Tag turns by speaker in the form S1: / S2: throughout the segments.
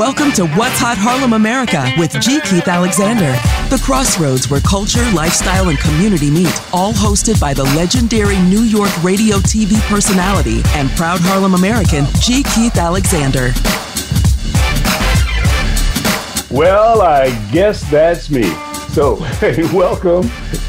S1: Welcome to What's Hot Harlem America with G. Keith Alexander, the crossroads where culture, lifestyle, and community meet, all hosted by the legendary New York radio TV personality and proud Harlem American, G. Keith Alexander.
S2: Well, I guess that's me. So, hey, welcome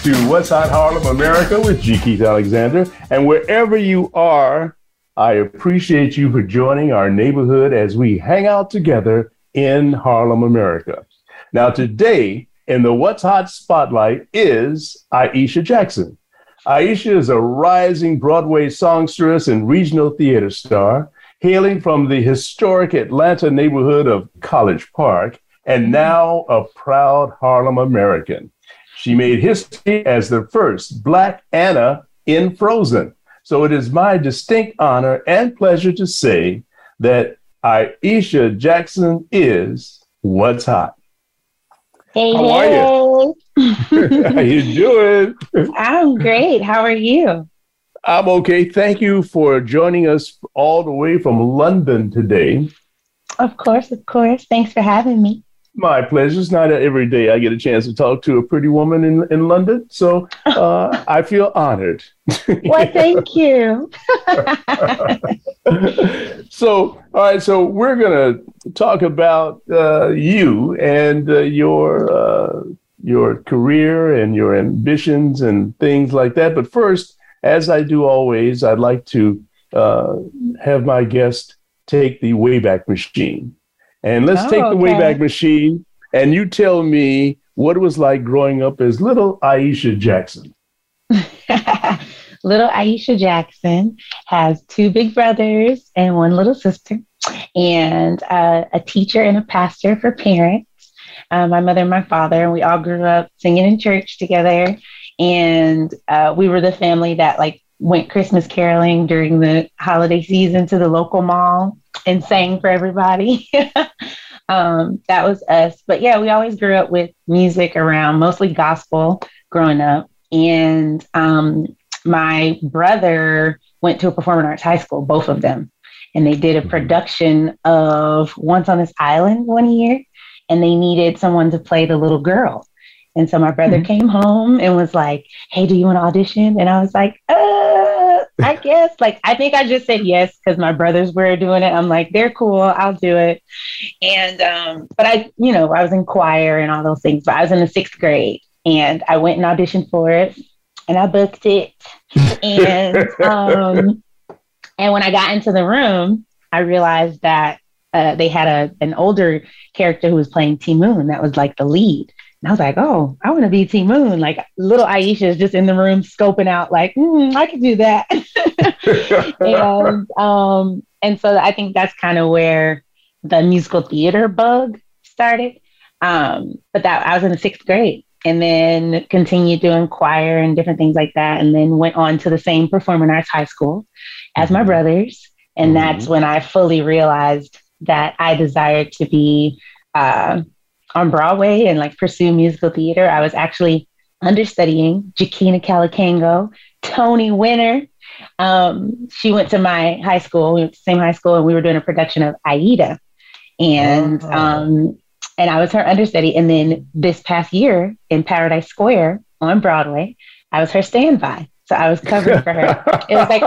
S2: to What's Hot Harlem America with G. Keith Alexander. And wherever you are, I appreciate you for joining our neighborhood as we hang out together in Harlem, America. Now, today in the What's Hot spotlight is Aisha Jackson. Aisha is a rising Broadway songstress and regional theater star, hailing from the historic Atlanta neighborhood of College Park, and now a proud Harlem American. She made history as the first Black Anna in Frozen. So it is my distinct honor and pleasure to say that Aisha Jackson is what's hot.
S3: Hey,
S2: how are you? how you doing?
S3: I'm great. How are you?
S2: I'm okay. Thank you for joining us all the way from London today.
S3: Of course, of course. Thanks for having me.
S2: My pleasure. It's not every day I get a chance to talk to a pretty woman in, in London, so uh, I feel honored.
S3: well, thank you.
S2: so, all right, so we're going to talk about uh, you and uh, your uh, your career and your ambitions and things like that. But first, as I do always, I'd like to uh, have my guest take the Wayback Machine. And let's oh, take the okay. Wayback Machine and you tell me what it was like growing up as little Aisha Jackson.
S3: little Aisha Jackson has two big brothers and one little sister, and uh, a teacher and a pastor for parents. Uh, my mother and my father, and we all grew up singing in church together. And uh, we were the family that like went Christmas caroling during the holiday season to the local mall and sang for everybody. um, that was us. But yeah, we always grew up with music around, mostly gospel growing up. And um, my brother went to a performing arts high school, both of them. And they did a mm-hmm. production of Once on This Island one year, and they needed someone to play the little girl. And so my brother mm-hmm. came home and was like, Hey, do you want to audition? And I was like, uh, I guess. like, I think I just said yes because my brothers were doing it. I'm like, They're cool. I'll do it. And, um, but I, you know, I was in choir and all those things, but I was in the sixth grade and I went and auditioned for it and I booked it. and, um, and when I got into the room, I realized that uh, they had a an older character who was playing Ti Moune. that was like the lead, and I was like, oh, I want to be Ti Moune. Like little Aisha is just in the room scoping out, like, mm, I could do that. and um, and so I think that's kind of where the musical theater bug started. Um, but that I was in the sixth grade and then continued doing choir and different things like that. And then went on to the same performing arts high school as my mm-hmm. brothers. And mm-hmm. that's when I fully realized that I desired to be uh, on Broadway and like pursue musical theater. I was actually understudying Joaquina Kalukango, Tony Winner. Um, she went to my high school, we went to the same high school, and we were doing a production of Aida. And oh. um, and I was her understudy. And then this past year in Paradise Square on Broadway, I was her standby. So I was covering for her. it was like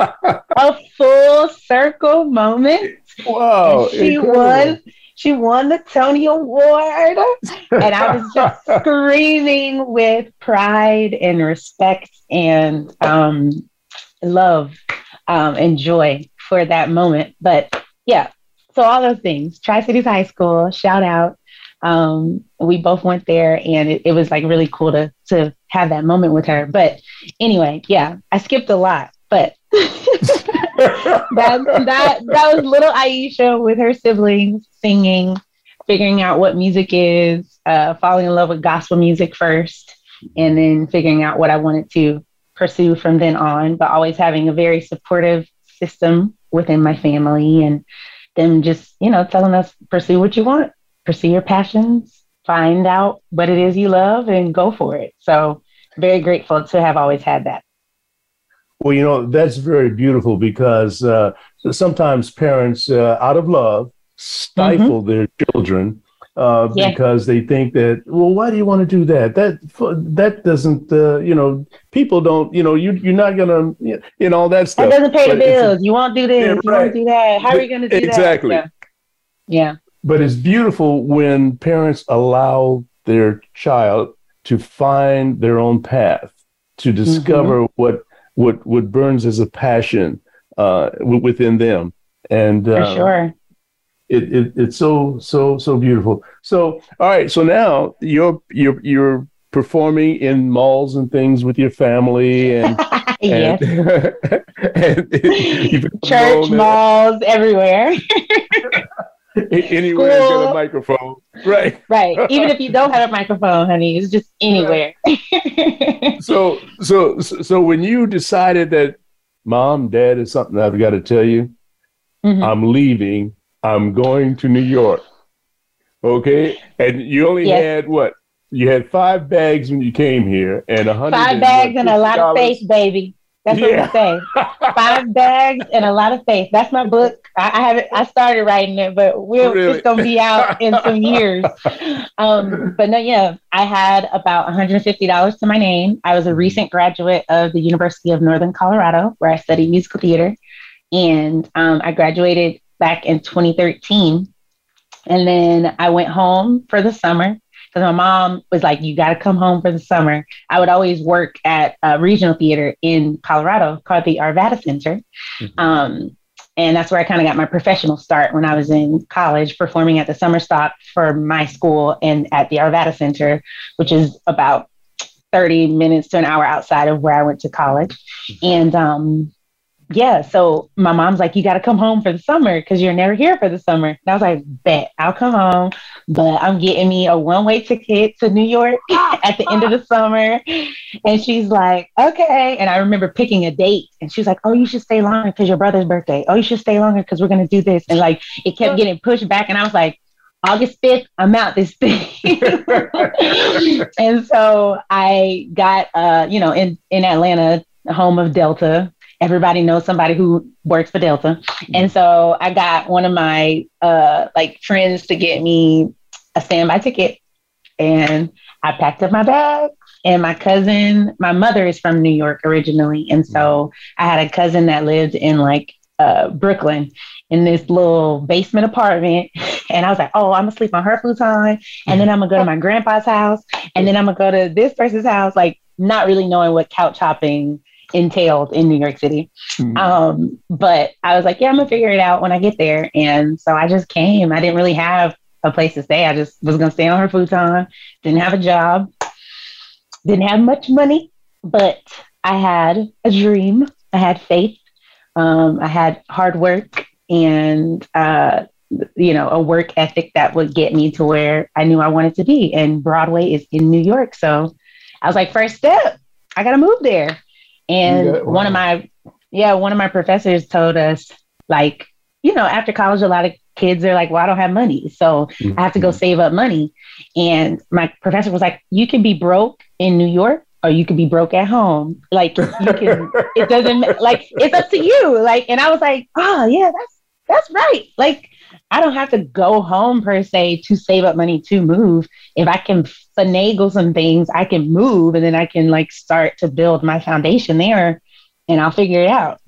S3: a full circle moment.
S2: Whoa.
S3: And she incredible. won she won the Tony Award. and I was just screaming with pride and respect and um, love um, and joy for that moment. But yeah, so all those things. Tri Cities High School, shout out. Um, we both went there and it, it, was like really cool to to have that moment with her. But anyway, yeah, I skipped a lot, but that that that was little Aisha with her siblings singing, figuring out what music is, uh, falling in love with gospel music first, and then figuring out what I wanted to pursue from then on. But always having a very supportive system within my family and them just you know telling us pursue what you want, pursue your passions, find out what it is you love, and go for it. So very grateful to have always had that.
S2: Well, you know, that's very beautiful because uh, sometimes parents, uh, out of love, mm-hmm. stifle mm-hmm. their children uh, yeah. because they think that, well, why do you want to do that? That that doesn't, uh, you know, people don't, you know, you, you're not going to, you know, all that stuff.
S3: That doesn't pay the bills. You won't do this. Yeah, right. You won't do that. How are you going to do exactly. that? Exactly. Yeah. yeah.
S2: But it's beautiful when parents allow their child to find their own path, to mm-hmm. discover mm-hmm. what what what burns as a passion uh, w- within them, and
S3: uh, for sure.
S2: It, it, it's so so so beautiful. So all right. So now you're you're you're performing in malls and things with your family and and,
S3: and, and church malls everywhere
S2: anywhere with a microphone. Right.
S3: Right. Even if you don't have a microphone, honey, it's just anywhere.
S2: so so so when you decided that mom, dad is something I've got to tell you, mm-hmm. I'm leaving. I'm going to New York. Okay. And you only yes. had what? You had five bags when you came here and a hundred. Five
S3: bags and a lot of space, baby. That's what yeah. we say. Five bags and a lot of faith. That's my book. I, I haven't. I started writing it, but we're really? it's gonna be out in some years. Um, but no, yeah, I had about one hundred fifty dollars to my name. I was a mm-hmm. recent graduate of the University of Northern Colorado, where I studied musical theater, and um, I graduated back in twenty thirteen. And then I went home for the summer because my mom was like, "You got to come home for the summer." I would always work at a regional theater in Colorado called the Arvada Center, mm-hmm. um, and that's where I kind of got my professional start when I was in college, performing at the summer stop for my school and at the Arvada Center, which is about 30 minutes to an hour outside of where I went to college. Mm-hmm. And um, yeah, so my mom's like, you got to come home for the summer because you're never here for the summer. And I was like, bet I'll come home, but I'm getting me a one way ticket to New York at the end of the summer. And she's like, okay. And I remember picking a date and she was like, oh, you should stay longer because your brother's birthday. Oh, you should stay longer because we're going to do this. And like, it kept getting pushed back. And I was like, August 5th, I'm out this thing. and so I got, uh, you know, in, in Atlanta, home of Delta, everybody knows somebody who works for Delta. Mm-hmm. And so I got one of my uh, like friends to get me a standby ticket. And I packed up my bag. And my cousin, my mother is from New York originally. And so mm-hmm. I had a cousin that lived in like uh, Brooklyn in this little basement apartment. And I was like, oh, I'm gonna sleep on her futon. And then I'm gonna go to my grandpa's house. And then I'm gonna go to this person's house, like not really knowing what couch hopping entailed in New York City. Mm-hmm. Um, but I was like, yeah, I'm gonna figure it out when I get there. And so I just came. I didn't really have a place to stay. I just was gonna stay on her futon. Didn't have a job. Didn't have much money, but I had a dream. I had faith. Um, I had hard work and uh, you know a work ethic that would get me to where I knew I wanted to be. And Broadway is in New York, so I was like, first step, I gotta move there. And wow. one of my, yeah, one of my professors told us, like, you know, after college, a lot of kids are like, well, I don't have money. So mm-hmm. I have to go mm-hmm. save up money. And my professor was like, you can be broke in New York or you can be broke at home. Like, you can, it doesn't, like, it's up to you. Like, and I was like, oh, yeah, that's, that's right. Like, I don't have to go home per se to save up money to move. If I can finagle some things, I can move and then I can like start to build my foundation there and I'll figure it out.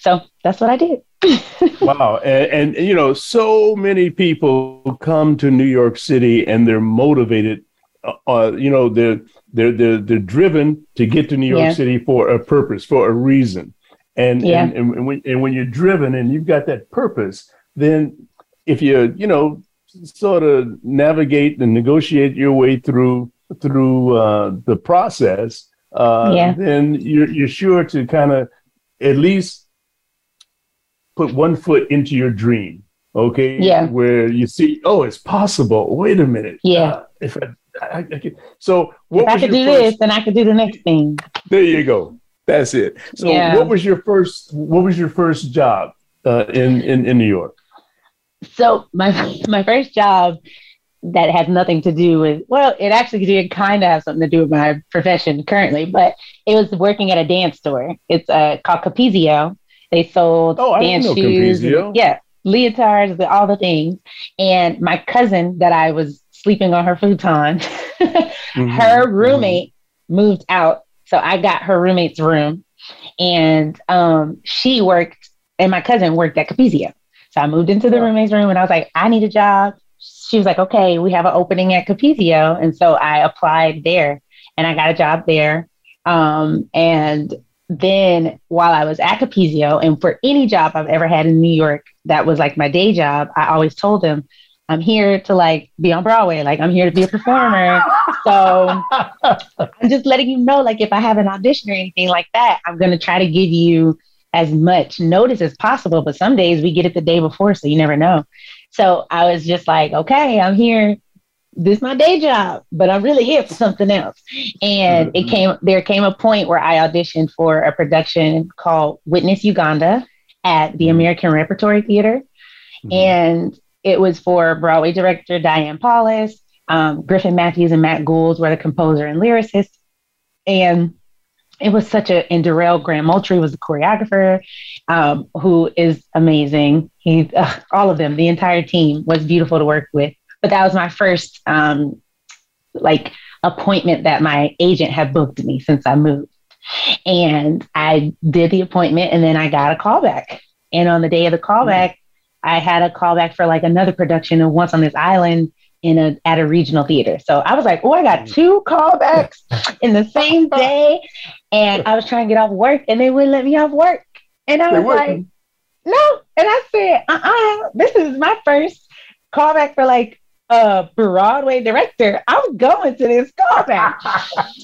S3: So that's what I did.
S2: wow. And, and, you know, so many people come to New York City and they're motivated. Uh, uh, you know, they're, they're, they're, they're driven to get to New York yeah. City for a purpose, for a reason. And, yeah. and, and, when, and when you're driven and you've got that purpose, then if you you know sort of navigate and negotiate your way through through uh, the process, uh, yeah. then you're you're sure to kind of at least put one foot into your dream. Okay.
S3: Yeah.
S2: Where you see, oh, it's possible. Wait a minute.
S3: Yeah. Uh, if I,
S2: I, I can, so
S3: what if I could do first, this, then I could do the next thing.
S2: There you go. That's it. So yeah. what was your first? What was your first job uh, in in in New York?
S3: So my my first job that has nothing to do with well, it actually did kind of have something to do with my profession currently, but it was working at a dance store. It's uh, called Capezio. They sold oh, dance shoes, and, yeah, leotards, all the things. And my cousin that I was sleeping on her futon, mm-hmm. her mm-hmm. roommate mm-hmm. moved out, so I got her roommate's room, and um, she worked, and my cousin worked at Capezio. So I moved into the roommate's room and I was like, I need a job. She was like, okay, we have an opening at Capezio. And so I applied there and I got a job there. Um, and then while I was at Capezio, and for any job I've ever had in New York that was like my day job, I always told them, I'm here to like be on Broadway. Like I'm here to be a performer. so I'm just letting you know, like if I have an audition or anything like that, I'm gonna try to give you as much notice as possible. But some days we get it the day before, so you never know. So I was just like, okay, I'm here. This is my day job, but I'm really here for something else. And mm-hmm. it came, there came a point where I auditioned for a production called Witness Uganda at the mm-hmm. American Repertory Theater. Mm-hmm. And it was for Broadway director Diane Paulus. Um, Griffin Matthews and Matt Goulds were the composer and lyricist. And it was such a and Darrell Grand Moultrie was the choreographer, um, who is amazing. He uh, all of them, the entire team was beautiful to work with. But that was my first um, like appointment that my agent had booked me since I moved, and I did the appointment, and then I got a callback. And on the day of the callback, mm. mm-hmm. I had a callback for like another production of Once on This Island, in a at a regional theater. So I was like, oh, I got mm. two callbacks in the same day, and I was trying to get off work, and they wouldn't let me off work, and I was like, no, and I said, uh, uh uh this is my first callback for like a Broadway director. I'm going to this callback,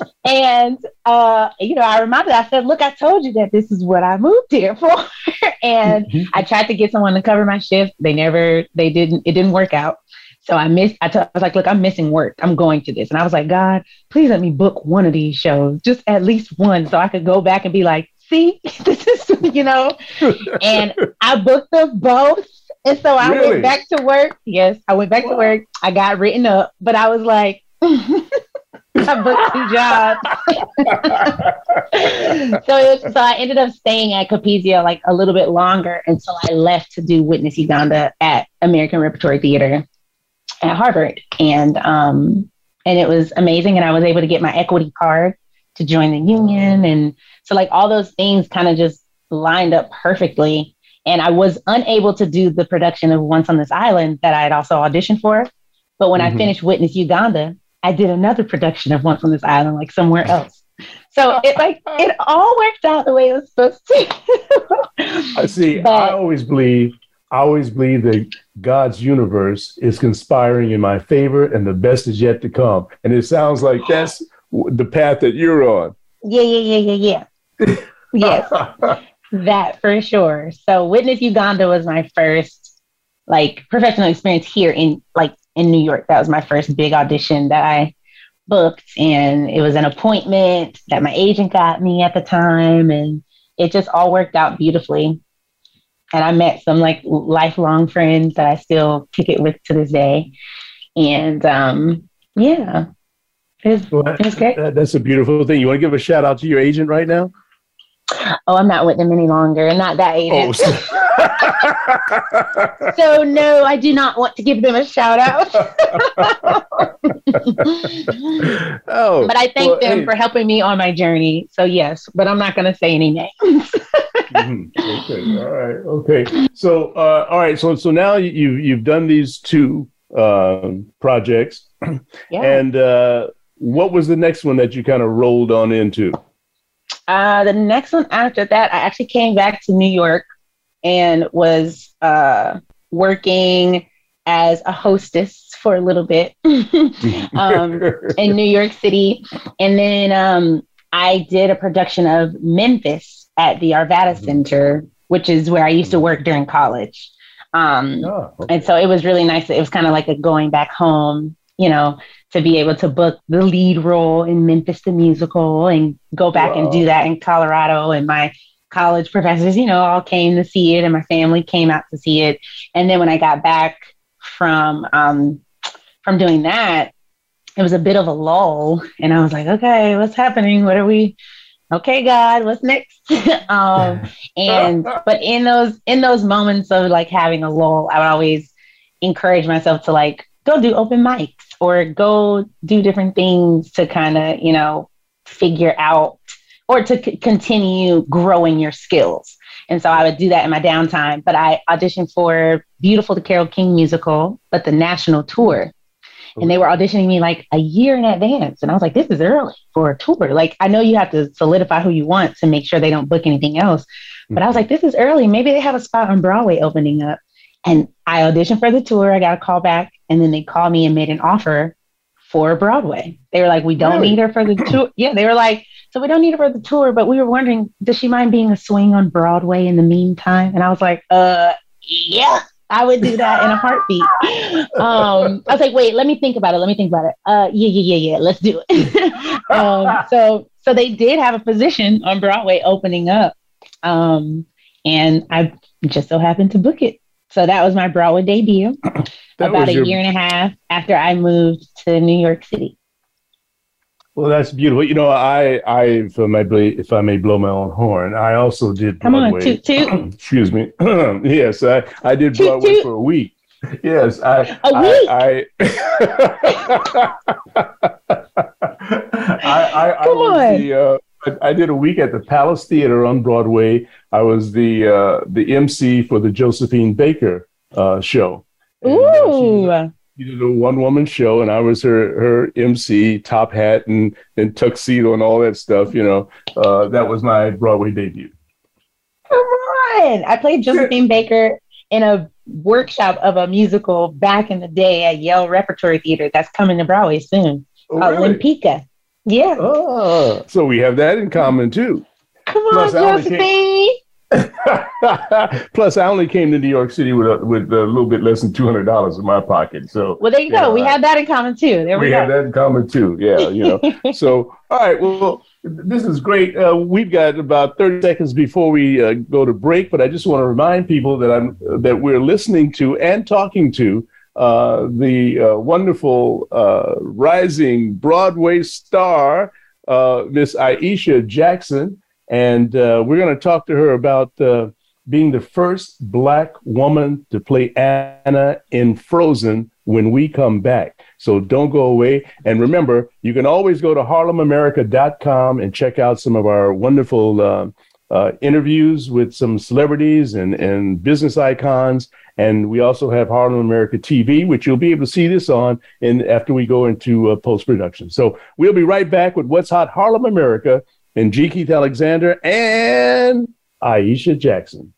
S3: and uh, you know, I reminded, I said, look, I told you that this is what I moved here for, and mm-hmm. I tried to get someone to cover my shift. They never, they didn't, it didn't work out. So I missed. I, t- I was like, look, I'm missing work. I'm going to this, and I was like, God, please let me book one of these shows, just at least one, so I could go back and be like, see, this is, you know. and I booked them both, and so I really? went back to work. Yes, I went back wow. to work. I got written up, but I was like. I booked two jobs. so was, so I ended up staying at Capezio like a little bit longer until I left to do Witness Uganda at American Repertory Theater at Harvard, and um, and it was amazing. And I was able to get my equity card to join the union, and so like all those things kind of just lined up perfectly. And I was unable to do the production of Once on This Island that I had also auditioned for, but when mm-hmm. I finished Witness Uganda, I did another production of Once on This Island, like somewhere else. So it like it all worked out the way it was supposed
S2: to. I see. But, I always believe I always believe that God's universe is conspiring in my favor and the best is yet to come. And it sounds like that's the path that you're on.
S3: Yeah, yeah, yeah, yeah, yeah. yes, that for sure. So, Witness Uganda was my first like professional experience here in like in New York. That was my first big audition that I booked, and it was an appointment that my agent got me at the time, and it just all worked out beautifully and I met some like lifelong friends that I still kick it with to this day. And um, yeah, it's well, great.
S2: That, that's a beautiful thing. You want to give a shout out to your agent right now?
S3: Oh, I'm not with them any longer. and not that oh, agent. Oh. so no, I do not want to give them a shout out. oh, but I thank well, them hey. for helping me on my journey. So yes, but I'm not going to say any names.
S2: mm-hmm. Okay, all right, okay. So uh, all right, so so now you you've done these two um, projects, yeah. and uh, what was the next one that you kind of rolled on into?
S3: Uh, the next one after that, I actually came back to New York and was uh, working as a hostess for a little bit um, in New York City. And then um, I did a production of Memphis at the Arvada mm-hmm. Center, which is where I used to work during college. Um, oh, okay. And so it was really nice. It was kind of like a going back home, you know, to be able to book the lead role in Memphis the Musical and go back and do that in Colorado. And my college professors, you know, all came to see it and my family came out to see it. And then when I got back, from um, from doing that, it was a bit of a lull, and I was like, okay, what's happening? What are we? Okay, God, what's next? um, and but in those in those moments of like having a lull, I would always encourage myself to like go do open mics or go do different things to kind of you know figure out or to c- continue growing your skills and so I would do that in my downtime. But I auditioned for Beautiful the Carole King musical, but the national tour. And they were auditioning me like a year in advance. And I was like, this is early for a tour. Like, I know you have to solidify who you want to make sure they don't book anything else. But I was mm-hmm. like, this is early. Maybe they have a spot on Broadway opening up. And I auditioned for the tour. I got a call back. And then they called me and made an offer for Broadway. They were like, we don't really? need her for the tour. Yeah, they were like, so we don't need her for the tour, but we were wondering, does she mind being a swing on Broadway in the meantime? And I was like, uh, yeah. I would do that in a heartbeat. Um, I was like, wait, let me think about it. Let me think about it. Uh, yeah, yeah, yeah, yeah. Let's do it. um, so, so they did have a position on Broadway opening up, um, and I just so happened to book it. So that was my Broadway debut. about a year and a half after I moved to New York City.
S2: Well, that's beautiful. You know, I, I, if I may, if I may blow my own horn, I also did Come Broadway.
S3: on, toot, toot.
S2: Excuse me. yes, I, I did toot, Broadway toot. for a week. Yes, I.
S3: A
S2: week. I, I, I, I was the. Uh, I did a week at the Palace Theater on Broadway. I was the uh, the MC for the Josephine Baker uh, show. And, uh, Ooh. Uh, you did a one woman show and I was her her MC, top hat and and tuxedo and all that stuff. You know, uh, that was my Broadway debut.
S3: Come on! I played Josephine Baker in a workshop of a musical back in the day at Yale Repertory Theater. That's coming to Broadway soon. Oh, uh, really? Yeah. Oh,
S2: so we have that in common too.
S3: Come on, Josephine.
S2: Plus, I only came to New York City with a, with a little bit less than two hundred dollars in my pocket.
S3: So, well, there you, you go. Know, we I, have that in common too. There
S2: we,
S3: we
S2: have that in common too. Yeah, you know. so, all right. Well, this is great. Uh, we've got about thirty seconds before we uh, go to break, but I just want to remind people that I'm that we're listening to and talking to. Uh, the uh, wonderful uh, rising Broadway star, uh, Miss Aisha Jackson, and uh, we're going to talk to her about uh, being the first Black woman to play Anna in Frozen when we come back. So don't go away. And remember, you can always go to harlemamerica.com and check out some of our wonderful uh, uh, interviews with some celebrities and, and business icons. And we also have Harlem America TV, which you'll be able to see this on in, after we go into uh, post production. So we'll be right back with What's Hot Harlem America and G. Keith Alexander and Aisha Jackson.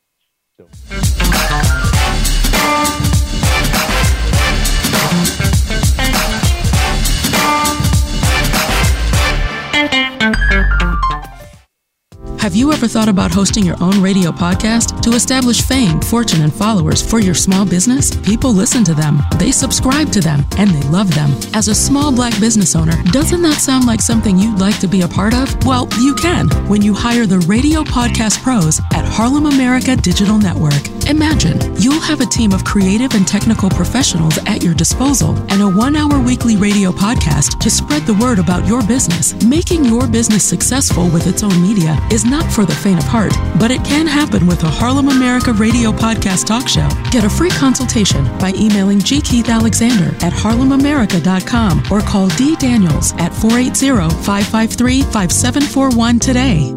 S1: Have you ever thought about hosting your own radio podcast to establish fame, fortune, and followers for your small business? People listen to them, they subscribe to them, and they love them. As a small black business owner, doesn't that sound like something you'd like to be a part of? Well, you can when you hire the radio podcast pros at Harlem America Digital Network. Imagine you'll have a team of creative and technical professionals at your disposal and a one hour weekly radio podcast to spread the word about your business. Making your business successful with its own media is not for the faint of heart, but it can happen with a Harlem America radio podcast talk show. Get a free consultation by emailing G. Keith Alexander at harlemamerica.com or call D. Daniels at 480 553 5741 today.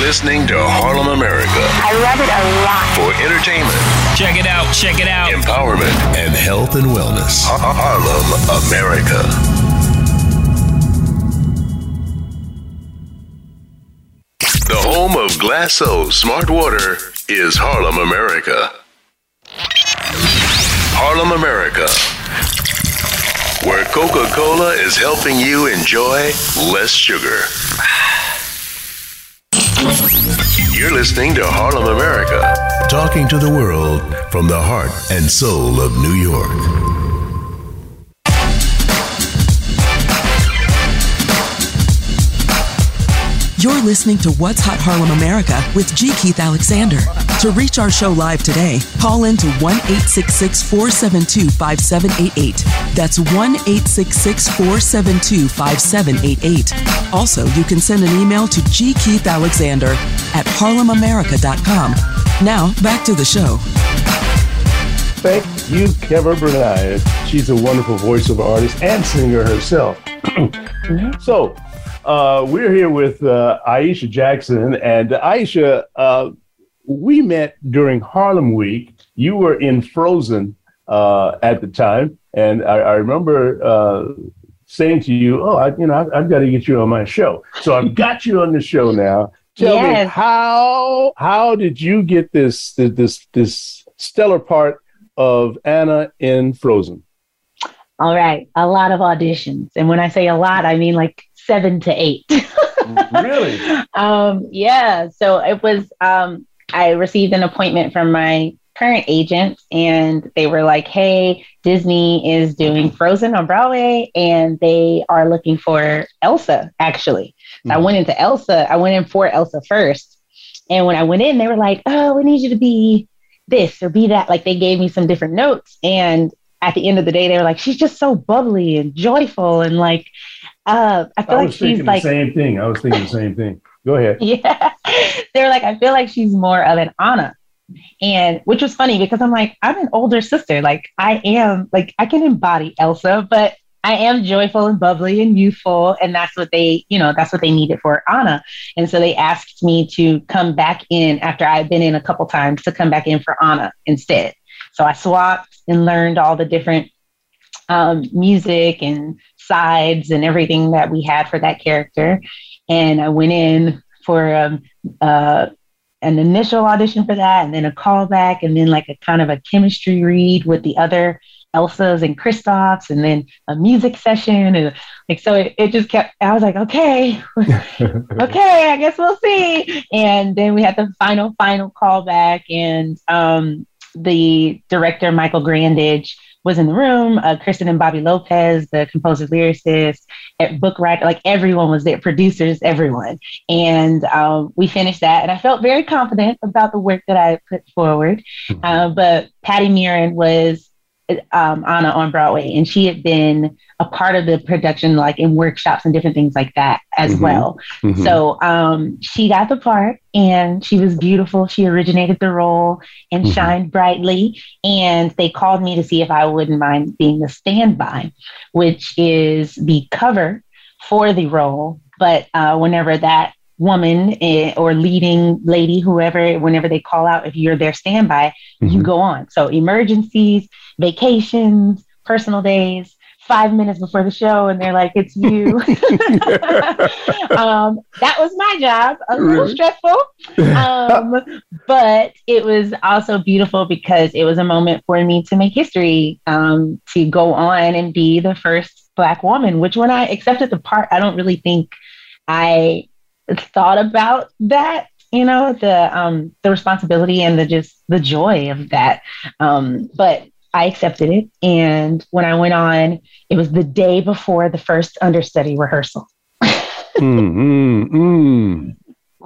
S4: listening to Harlem America. I
S3: love it a lot.
S4: For entertainment.
S5: Check it out, check it out.
S4: Empowerment and health and wellness. Harlem America. Glacéau Smart Water is Harlem, America. Harlem, America. Where Coca Cola is helping you enjoy less sugar. You're listening to Harlem, America. Talking to the world from the heart and soul of New York.
S1: You're listening to What's Hot Harlem America with G. Keith Alexander. To reach our show live today, call in to 1 866 472 5788. That's 1 866 472 5788. Also, you can send an email to G. Keith Alexander at harlemamerica.com. Now, back to the show.
S2: Thank you, Kevin Bernard. She's a wonderful voiceover artist and singer herself. so, uh, we're here with uh, Aisha Jackson. And Aisha, uh, we met during Harlem Week. You were in Frozen uh, at the time. And I, I remember uh, saying to you, Oh, I, you know, I, have got to get you on my show. So I've got you on the show now. Tell yes. me how how did you get this this this stellar part of Anna in Frozen?
S3: All right, a lot of auditions, and when I say a lot, I mean like seven to eight.
S2: really?
S3: Um, yeah. So it was. Um, I received an appointment from my current agent, and they were like, "Hey, Disney is doing Frozen on Broadway, and they are looking for Elsa." Actually, so mm-hmm. I hmm. went into Elsa. I went in for Elsa first, and when I went in, they were like, "Oh, we need you to be." This or be that. Like they gave me some different notes, and at the end of the day, they were like, she's just so bubbly and joyful. And like, uh, I feel I like she's like,
S2: the same thing. I was thinking the same thing. Go
S3: ahead. yeah. They were like, I feel like she's more of an Anna. And which was funny because I'm like, I'm an older sister. Like, I am, like, I can embody Elsa, but I am joyful and bubbly and youthful. And that's what they, you know, that's what they needed for Anna. And so they asked me to come back in after I'd been in a couple times to come back in for Anna instead. So I swapped and learned all the different um, music and sides and everything that we had for that character. And I went in for um, uh, an initial audition for that, and then a callback, and then like a kind of a chemistry read with the other Elsa's and Kristoff's, and then a music session, and like so it, it just kept. I was like, okay, okay, I guess we'll see. And then we had the final final callback, and um, the director Michael Grandage was in the room. Uh, Kristen and Bobby Lopez, the composer lyricist, at book writer, like everyone was there, producers, everyone. And um, we finished that, and I felt very confident about the work that I put forward. Mm-hmm. Uh, but Patti Murin was um, Anna on Broadway, and she had been a part of the production, like in workshops and different things like that as mm-hmm. well. Mm-hmm. So um, she got the part, and she was beautiful. She originated the role and mm-hmm. shined brightly. And they called me to see if I wouldn't mind being the standby, which is the cover for the role. But uh, whenever that woman eh, or leading lady, whoever, whenever they call out, if you're their standby, mm-hmm. you go on. So emergencies, vacations, personal days, five minutes before the show and they're like, it's you. um, that was my job. A little really? stressful. Um, but it was also beautiful because it was a moment for me to make history, um, to go on and be the first Black woman, which when I accepted the part, I don't really think I thought about that you know the um the responsibility and the just the joy of that um but I accepted it and when I went on it was the day before the first understudy rehearsal mm, mm, mm.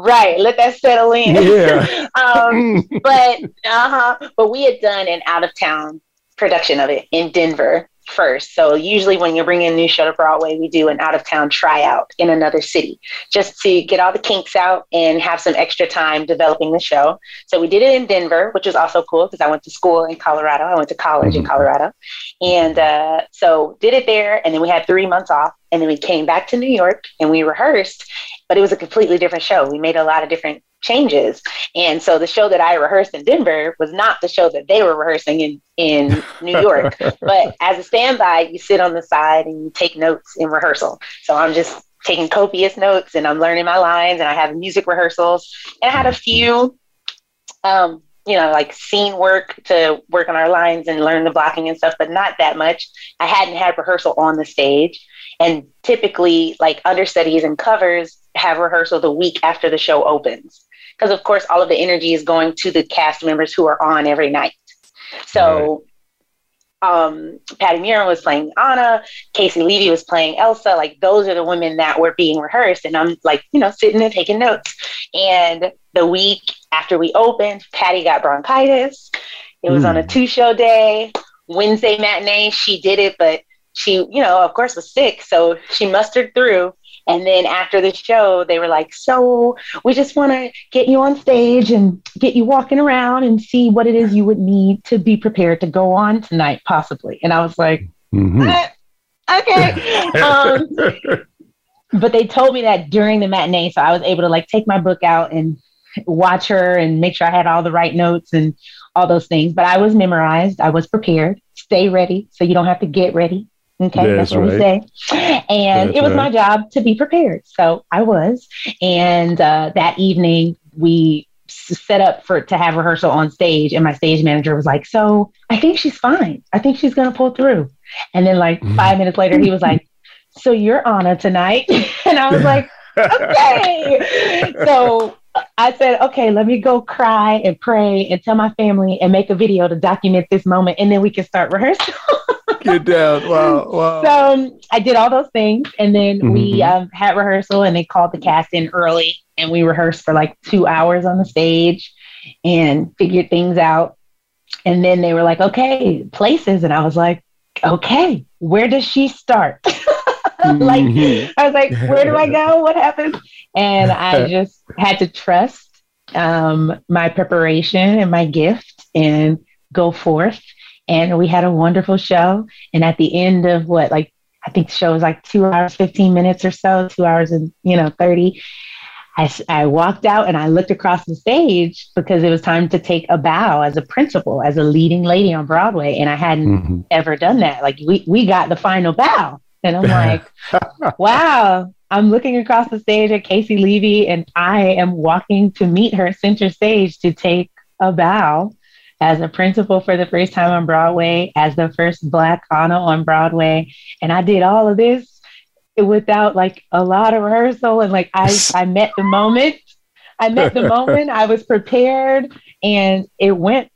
S3: Right. Let that settle in.
S2: Yeah. um,
S3: but uh-huh. But we had done an out of town production of it in Denver first. So usually when you bring in a new show to Broadway, we do an out of town tryout in another city just to get all the kinks out and have some extra time developing the show. So we did it in Denver, which was also cool because I went to school in Colorado. I went to college mm-hmm. in Colorado. And uh, so did it there. And then we had three months off. And then we came back to New York and we rehearsed, but it was a completely different show. We made a lot of different changes. And so the show that I rehearsed in Denver was not the show that they were rehearsing in, in New York. but as a standby, you sit on the side and you take notes in rehearsal. So I'm just taking copious notes and I'm learning my lines and I have music rehearsals. And I had a few um, you know, like scene work to work on our lines and learn the blocking and stuff, but not that much. I hadn't had rehearsal on the stage. And typically, like understudies and covers have rehearsal the week after the show opens because of course all of the energy is going to the cast members who are on every night. So right. um, Patti Murin was playing Anna, Caissie Levy was playing Elsa. Like those are the women that were being rehearsed, and I'm like, you know, sitting and taking notes. And the week after we opened, Patti got bronchitis. It was mm. on a hmm. two-show day. Wednesday matinee, she did it, but she, you know, of course, was sick, so she mustered through. And then after the show, they were like, So we just want to get you on stage and get you walking around and see what it is you would need to be prepared to go on tonight, possibly. And I was like, mm-hmm. ah, Okay. um, but they told me that during the matinee. So I was able to like take my book out and watch her and make sure I had all the right notes and all those things. But I was memorized, I was prepared. Stay ready so you don't have to get ready. Okay, that's, that's what right. we say. And that's it was right. my job to be prepared. So I was. And uh, that evening, we set up for to have rehearsal on stage and my stage manager was like so i think she's fine i think she's going to pull through and then like mm. five minutes later he was like so you're anna tonight and i was like okay so I said, okay, let me go cry and pray and tell my family and make a video to document this moment, and then we can start rehearsal. Get down. Wow. Wow.
S2: So
S3: um, I did all those things. And then mm-hmm. we um, had rehearsal and they called the cast in early. And we rehearsed for like two hours on the stage and figured things out. And then they were like, okay, places. And I was like, okay, where does she start? like, mm-hmm. I was like, where do I go? What happens? And I just had to trust um, my preparation and my gift and go forth and we had a wonderful show. And at the end of what, like, I think the show was like two hours, 15 minutes or so, two hours and, you know, 30. I, I walked out and I looked across the stage because it was time to take a bow as a principal, as a leading lady on Broadway. And I hadn't mm-hmm. ever done that. Like, we, we got the final bow. And I'm like, wow, I'm looking across the stage at Caissie Levy and I am walking to meet her center stage to take a bow as a principal for the first time on Broadway, as the first Black Anna on Broadway. And I did all of this without like a lot of rehearsal. And like I, I met the moment. I met the moment. I was prepared and it went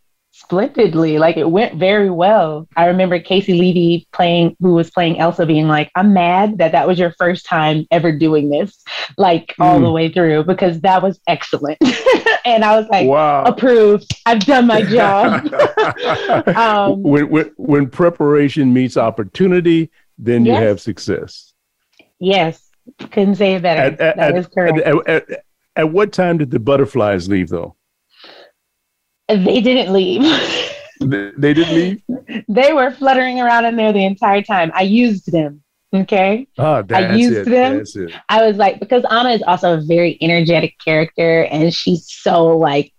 S3: splendidly. Like it went very well. I remember Caissie Levy playing, who was playing Elsa, being like, "I'm mad that that was your first time ever doing this, like mm. all the hmm. way through, because that was excellent." and I was like, "Wow, approved. I've done my job."
S2: um, when, when, when, preparation meets opportunity, then yes. you have success.
S3: Yes, couldn't say it better. At, at, at, At,
S2: at what time did the butterflies leave, though?
S3: They didn't leave. they,
S2: didn't leave?
S3: they were fluttering around in there the entire time. I used them. Okay. Oh, I used it, them. I was like, because Anna is also a very energetic character and she's so like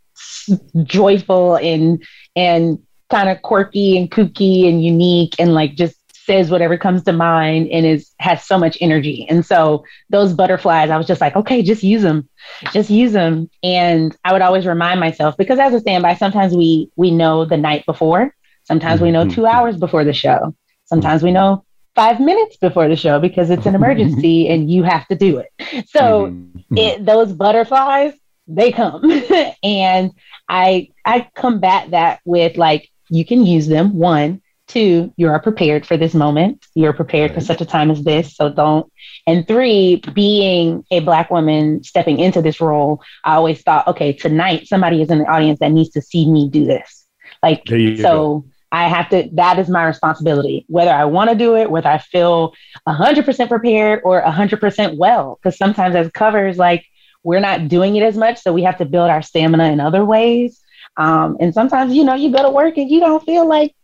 S3: joyful and and kind of quirky and kooky and unique and like just says whatever comes to mind and is has so much energy. And so those butterflies, I was just like, okay, just use them, just use them. And I would always remind myself because as a standby, sometimes we we know the night before, sometimes we know mm-hmm. two hours before the show, sometimes we know five minutes before the show because it's an emergency and you have to do it. So mm-hmm. it, those butterflies, they come, and I I combat that with like you can use them one Two, you are prepared for this moment. You're prepared right. for such a time as this. So don't. And three, being a Black woman stepping into this role, I always thought, okay, tonight somebody is in the audience that needs to see me do this. Like, so go. I have to, that is my responsibility, whether I want to do it, whether I feel 100% prepared or 100% well. Because sometimes as covers, like, we're not doing it as much. So we have to build our stamina in other ways. Um, and sometimes, you know, you go to work and you don't feel like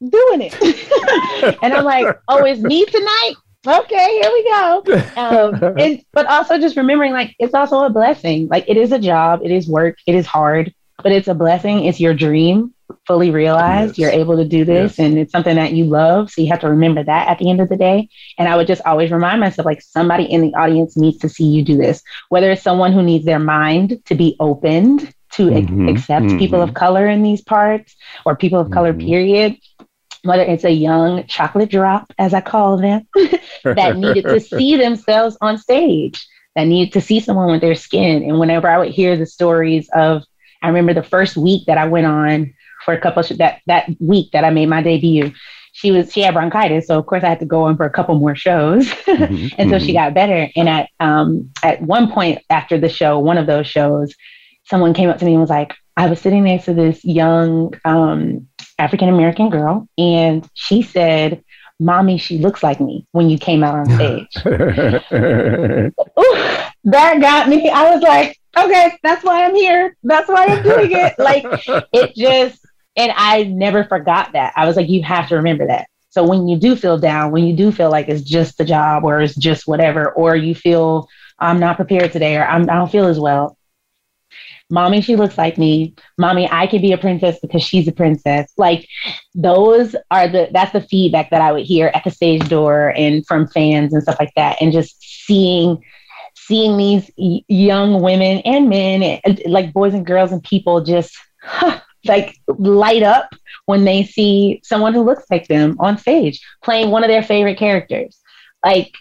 S3: doing it. and I'm like, oh, it's me tonight? Okay, here we go. Um, and, but also just remembering like it's also a blessing. Like it is a job, it is work, it is hard, but it's a blessing. It's your dream fully realized. Yes. You're able to do this yes. and it's something that you love. So you have to remember that at the end of the day. And I would just always remind myself like somebody in the audience needs to see you do this, whether it's someone who needs their mind to be opened to mm-hmm. accept mm-hmm. people of color in these parts or people of color, mm-hmm. period, whether it's a young chocolate drop, as I call them, that needed to see themselves on stage, that needed to see someone with their skin. And whenever I would hear the stories of, I remember the first week that I went on for a couple that that week that I made my debut, she was she had bronchitis, so of course I had to go on for a couple more shows mm-hmm. until she mm-hmm. got better. And at um, at one point after the show, one of those shows, someone came up to me and was like, I was sitting next to this young um, African American girl, and she said, Mommy, she looks like me when you came out on stage. Ooh, that got me. I was like, okay, that's why I'm here. That's why I'm doing it. like, it just, and I never forgot that. I was like, you have to remember that. So when you do feel down, when you do feel like it's just the job or it's just whatever, or you feel I'm not prepared today or I'm, I do not feel as well, mommy, she looks like me. Mommy, I can be a princess because she's a princess. Like those are the that's the feedback that I would hear at the stage door and from fans and stuff like that. And just seeing seeing these young women and men and, like boys and girls and people just huh, like light up when they see someone who looks like them on stage playing one of their favorite characters. Like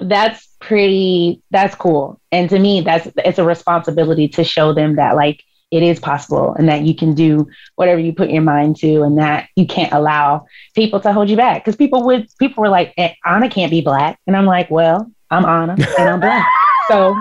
S3: that's pretty that's cool and to me that's it's a responsibility to show them that like it is possible and that you can do whatever you put your mind to and that you can't allow people to hold you back because people would people were like eh, anna can't be black and i'm like well i'm anna and i'm black so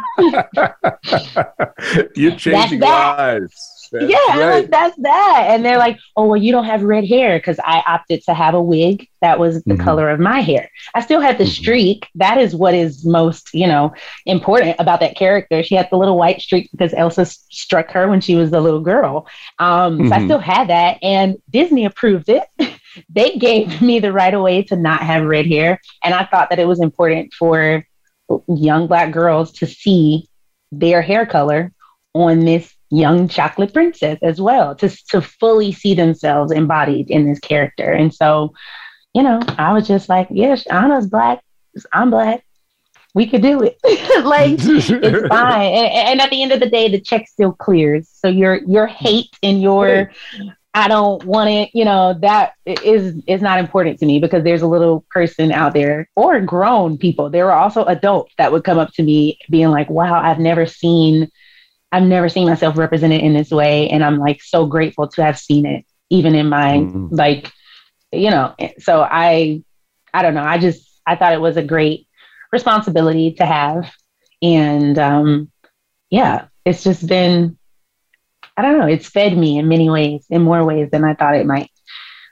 S2: you're changing lives
S3: that's yeah, right. like, that's that. And they're like, oh, well, you don't have red hair because I opted to have a wig that was the mm-hmm. color of my hair. I still had the mm-hmm. streak. That is what is most, you know, important about that character. She had the little white streak because Elsa struck her when she was a little girl. Um, mm-hmm. So I mm-hmm. still had that, and Disney approved it. they gave me the right away to not have red hair, and I thought that it was important for young black girls to see their hair color on this young chocolate princess as well to, to fully see themselves embodied in this character. And so, you know, I was just like, yes, yeah, Anna's black. I'm black. We could do it. like it's fine. And, and, at the end of the day, the check still clears. So your your hate and your I don't want it, you know, that is is not important to me because there's a little person out there or grown people. There were also adults that would come up to me being like, wow, I've never seen I've never seen myself represented in this way. And I'm like so grateful to have seen it, even in my mm-hmm. like, you know, so I I don't know. I just I thought it was a great responsibility to have. And um yeah, it's just been I don't know, it's fed me in many ways, in more ways than I thought it might.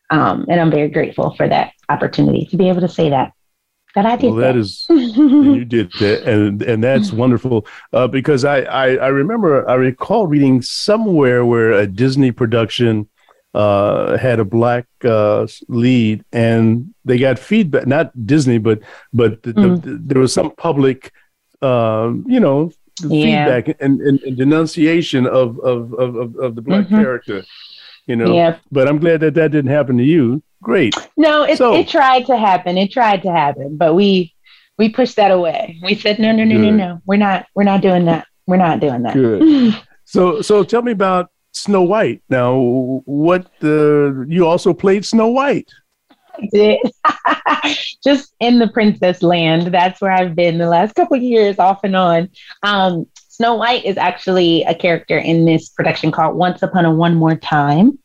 S3: Um, and I'm very grateful for that opportunity to be able to say that.
S2: But I did well, that. that is you did that, and and that's wonderful uh, because I, I, I remember I recall reading somewhere where a Disney production uh, had a black uh, lead, and they got feedback. Not Disney, but but the, mm. the, the, there was some public, um, you know, yeah. feedback and, and, and, denunciation of of of, of the black mm-hmm. character. You know, yeah. but I'm glad that that didn't happen to you. Great.
S3: No, it, so, it tried to happen. It tried to happen, but we we pushed that away. We said no, no, no, good. no, no. We're not we're not doing that. We're not doing that. Good.
S2: so so tell me about Snow White. Now, what the uh, you also played Snow White?
S3: I did. Just in the princess land. That's where I've been the last couple years off and on. Um, Snow White is actually a character in this production called Once Upon a One More Time,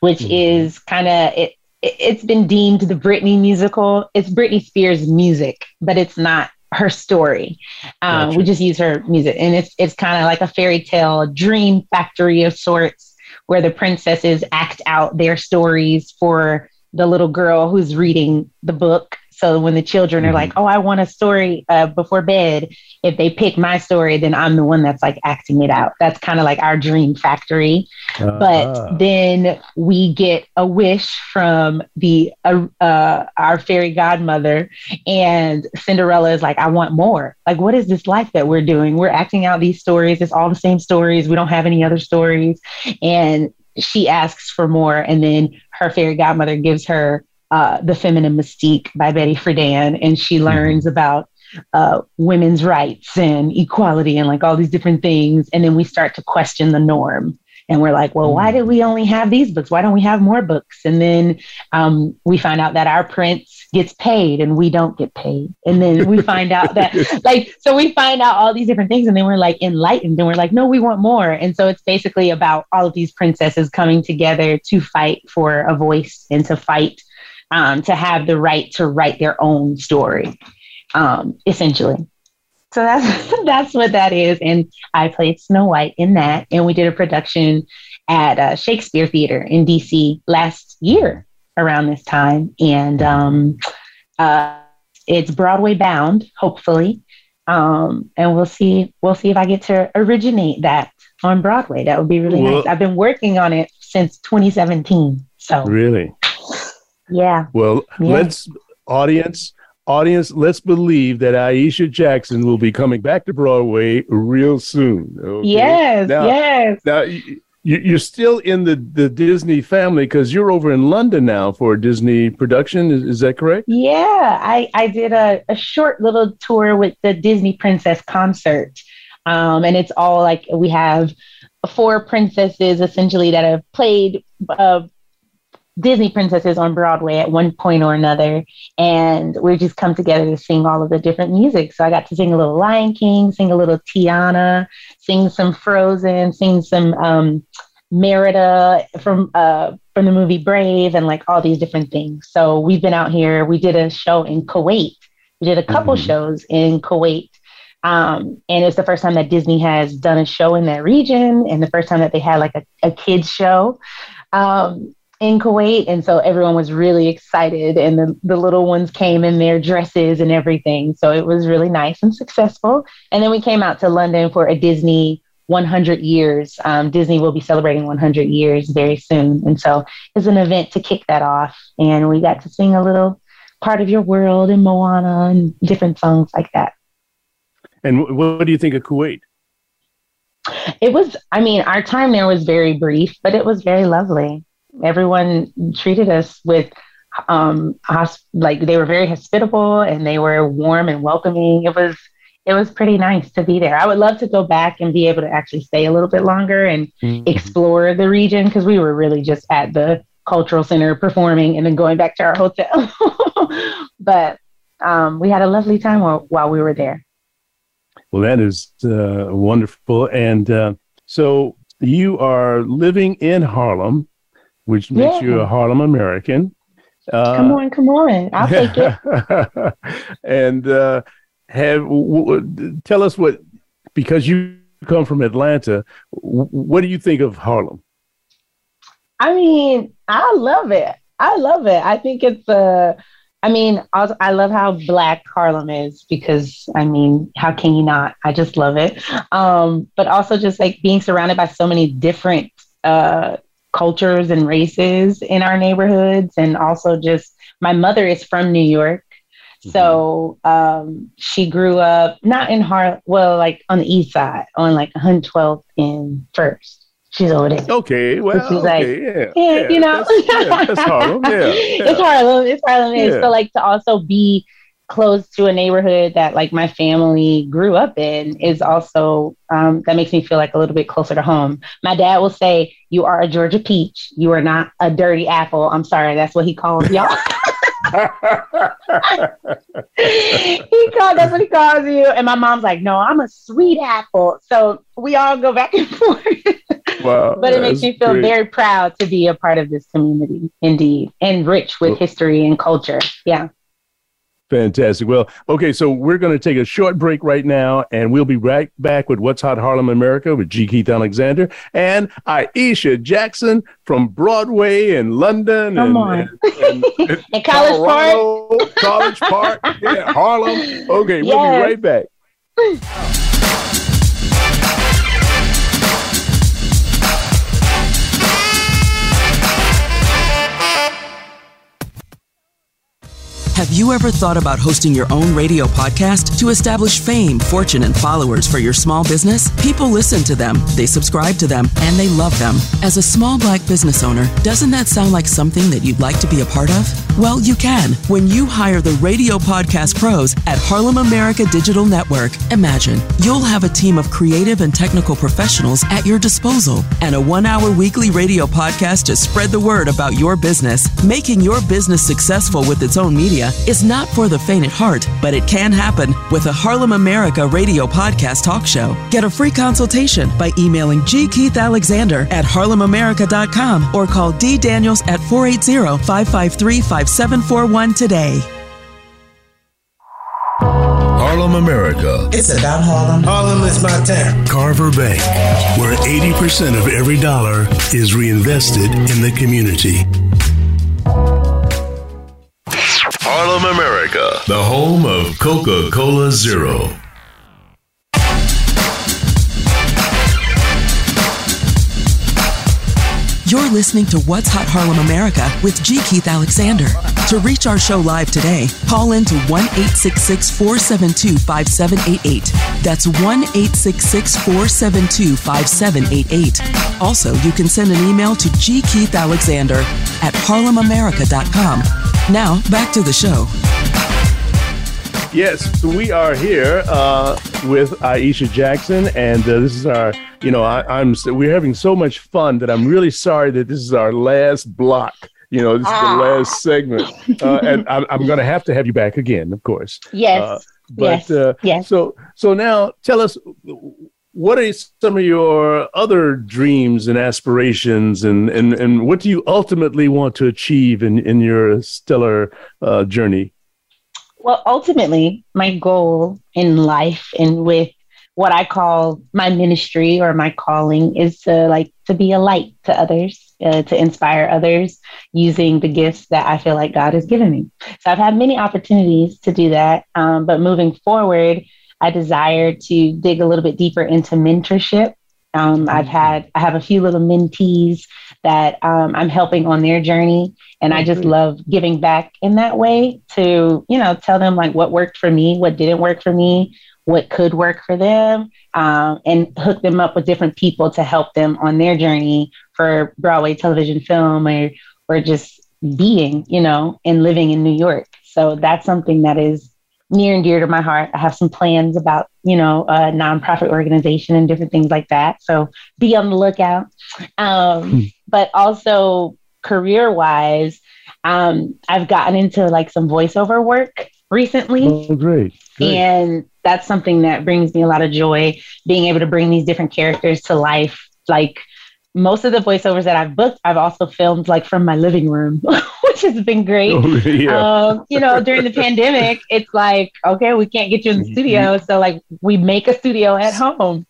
S3: which mm-hmm. is kind of it it's been deemed the Britney musical. It's Britney Spears music, but it's not her story. Um, gotcha. We just use her music, and it's it's kind of like a fairy tale dream factory of sorts, where the princesses act out their stories for the little girl who's reading the book. So when the children are mm-hmm. like, "Oh, I want a story uh, before bed," if they pick my story, then I'm the one that's like acting it out. That's kind of like our dream factory. Uh-huh. But then we get a wish from the uh, uh, our fairy godmother, and Cinderella is like, "I want more. Like, what is this life that we're doing? We're acting out these stories. It's all the same stories. We don't have any other stories." And she asks for more, and then her fairy godmother gives her uh, The Feminine Mystique by Betty Friedan, and she mm-hmm. learns mm-hmm. about uh, women's rights and equality and like all these different things. And then we start to question the norm. And we're like, well, why mm-hmm. did we only have these books? Why don't we have more books? And then um, we find out that our prince gets paid and we don't get paid. And then we find out that, like, so we find out all these different things. And then we're like enlightened and we're like, no, we want more. And so it's basically about all of these princesses coming together to fight for a voice and to fight um, to have the right to write their own story, um, essentially. So that's that's what that is. And I played Snow White in that, and we did a production at uh, Shakespeare Theater in DC last year around this time, and um, uh, it's Broadway bound, hopefully. Um, and we'll see we'll see if I get to originate that on Broadway. That would be really well, nice. I've been working on it since 2017. So
S2: really,
S3: yeah.
S2: Well,
S3: yeah.
S2: let's audience audience, let's believe that Aisha Jackson will be coming back to Broadway real soon.
S3: Okay? Yes,
S2: now,
S3: yes.
S2: Now you, are still in the, the Disney family because you're over in London now for a Disney production. Is, is that correct?
S3: Yeah, I, I did a, a short little tour with the Disney Princess Concert. Um, and it's all like we have four princesses essentially that have played uh, Disney princesses on Broadway at one point or another. And we just come together to sing all of the different music. So I got to sing a little Lion King, sing a little Tiana, sing some Frozen, sing some um, Merida from uh, from the movie Brave, and like all these different things. So we've been out here. We did a show in Kuwait. We did a couple mm-hmm. shows in Kuwait. Um, and it's the first time that Disney has done a show in that region, and the first time that they had like a, a kids show. Um, in Kuwait. And so everyone was really excited. And the, the little ones came in their dresses and everything. So it was really nice and successful. And then we came out to London for a Disney 100 years. Um, Disney will be celebrating 100 years very soon. And so it's an event to kick that off. And we got to sing a little part of your world and Moana and different songs like that.
S2: And what do you think of Kuwait?
S3: It was, I mean, our time there was very brief, but it was very lovely everyone treated us with um hosp- like they were very hospitable and they were warm and welcoming it was it was pretty nice to be there i would love to go back and be able to actually stay a little bit longer and mm-hmm. explore the region because we were really just at the cultural center performing and then going back to our hotel but um, we had a lovely time while, while we were there
S2: well that is uh, wonderful and uh, so you are living in harlem which yeah. makes you a Harlem American.
S3: Uh, come on, come on, I'll take
S2: it. and uh, have w- tell us what because you come from Atlanta. W- what do you think of Harlem?
S3: I mean, I love it. I love it. I think it's a. Uh, I mean, I love how black Harlem is because I mean, how can you not? I just love it. Um, but also just like being surrounded by so many different uh, cultures and races in our neighborhoods. And also, just my mother is from New York. Mm-hmm. So um, she grew up not in Harlem, well, like on the east side, on like 112th and 1st. She's over there.
S2: Okay, well, so she's okay, like, yeah, yeah, yeah,
S3: you know, that's, yeah, that's Harlem. Yeah, yeah, it's Harlem. It's Harlem. Yeah. So like to also be close to a neighborhood that like my family grew up in is also um, that makes me feel like a little bit closer to home my dad will say you are a georgia peach you are not a dirty apple i'm sorry that's what he calls y'all he called that's what he calls you and my mom's like no i'm a sweet apple so we all go back and forth wow, but it makes me feel great. very proud to be a part of this community indeed and rich with well, history and culture yeah
S2: Fantastic. Well, okay, so we're going to take a short break right now, and we'll be right back with What's Hot Harlem America with G. Keith Alexander and Aisha Jackson from Broadway and London. Come and,
S3: on.
S2: And, and,
S3: and, and College Park. College
S2: Park, yeah, Harlem. Okay, yes. we'll be right back.
S6: Have you ever thought about hosting your own radio podcast to establish fame, fortune, and followers for your small business? People listen to them, they subscribe to them, and they love them. As a small black business owner, doesn't that sound like something that you'd like to be a part of? Well, you can when you hire the radio podcast pros at Harlem America Digital Network. Imagine you'll have a team of creative and technical professionals at your disposal and a one hour weekly radio podcast to spread the word about your business, making your business successful with its own media media is not for the faint at heart, but it can happen with a Harlem America radio podcast talk show. Get a free consultation by emailing G. Keith Alexander at harlemamerica.com or call D. Daniels at 480 553 5741 today.
S7: Harlem America.
S8: It's about Harlem.
S9: Harlem is my town.
S7: Carver Bank, where 80% of every dollar is reinvested in the community. Harlem, America, the home of Coca Cola Zero.
S6: You're listening to What's Hot Harlem America with G. Keith Alexander. To reach our show live today, call in to 1 472 5788. That's 1 472 5788. Also, you can send an email to gkeithalexander at harlemamerica.com now, back to the show.
S2: Yes, we are here uh, with Aisha Jackson, and uh, this is our, you know, I, am we're having so much fun that I'm really sorry that this is our last block. You know, this is ah. the last segment, uh, and I'm, I'm going to have to have you back again, of course.
S3: Yes. Uh, but yes. Uh, yes.
S2: so so now, tell us what are some of your other dreams and aspirations and, and, and what do you ultimately want to achieve in, in your stellar uh, journey
S3: well ultimately my goal in life and with what i call my ministry or my calling is to like to be a light to others uh, to inspire others using the gifts that i feel like god has given me so i've had many opportunities to do that um, but moving forward I desire to dig a little bit deeper into mentorship. Um, I've had I have a few little mentees that um, I'm helping on their journey, and I just love giving back in that way to you know tell them like what worked for me, what didn't work for me, what could work for them, um, and hook them up with different people to help them on their journey for Broadway, television, film, or or just being you know and living in New York. So that's something that is near and dear to my heart. I have some plans about, you know, a nonprofit organization and different things like that. So be on the lookout. Um, mm. But also career wise, um, I've gotten into like some voiceover work recently.
S2: Oh, great. great.
S3: And that's something that brings me a lot of joy, being able to bring these different characters to life. Like most of the voiceovers that I've booked, I've also filmed like from my living room which has been great. Oh, yeah. um, you know, during the pandemic, it's like, okay, we can't get you in the mm-hmm. studio. So, like, we make a studio at home.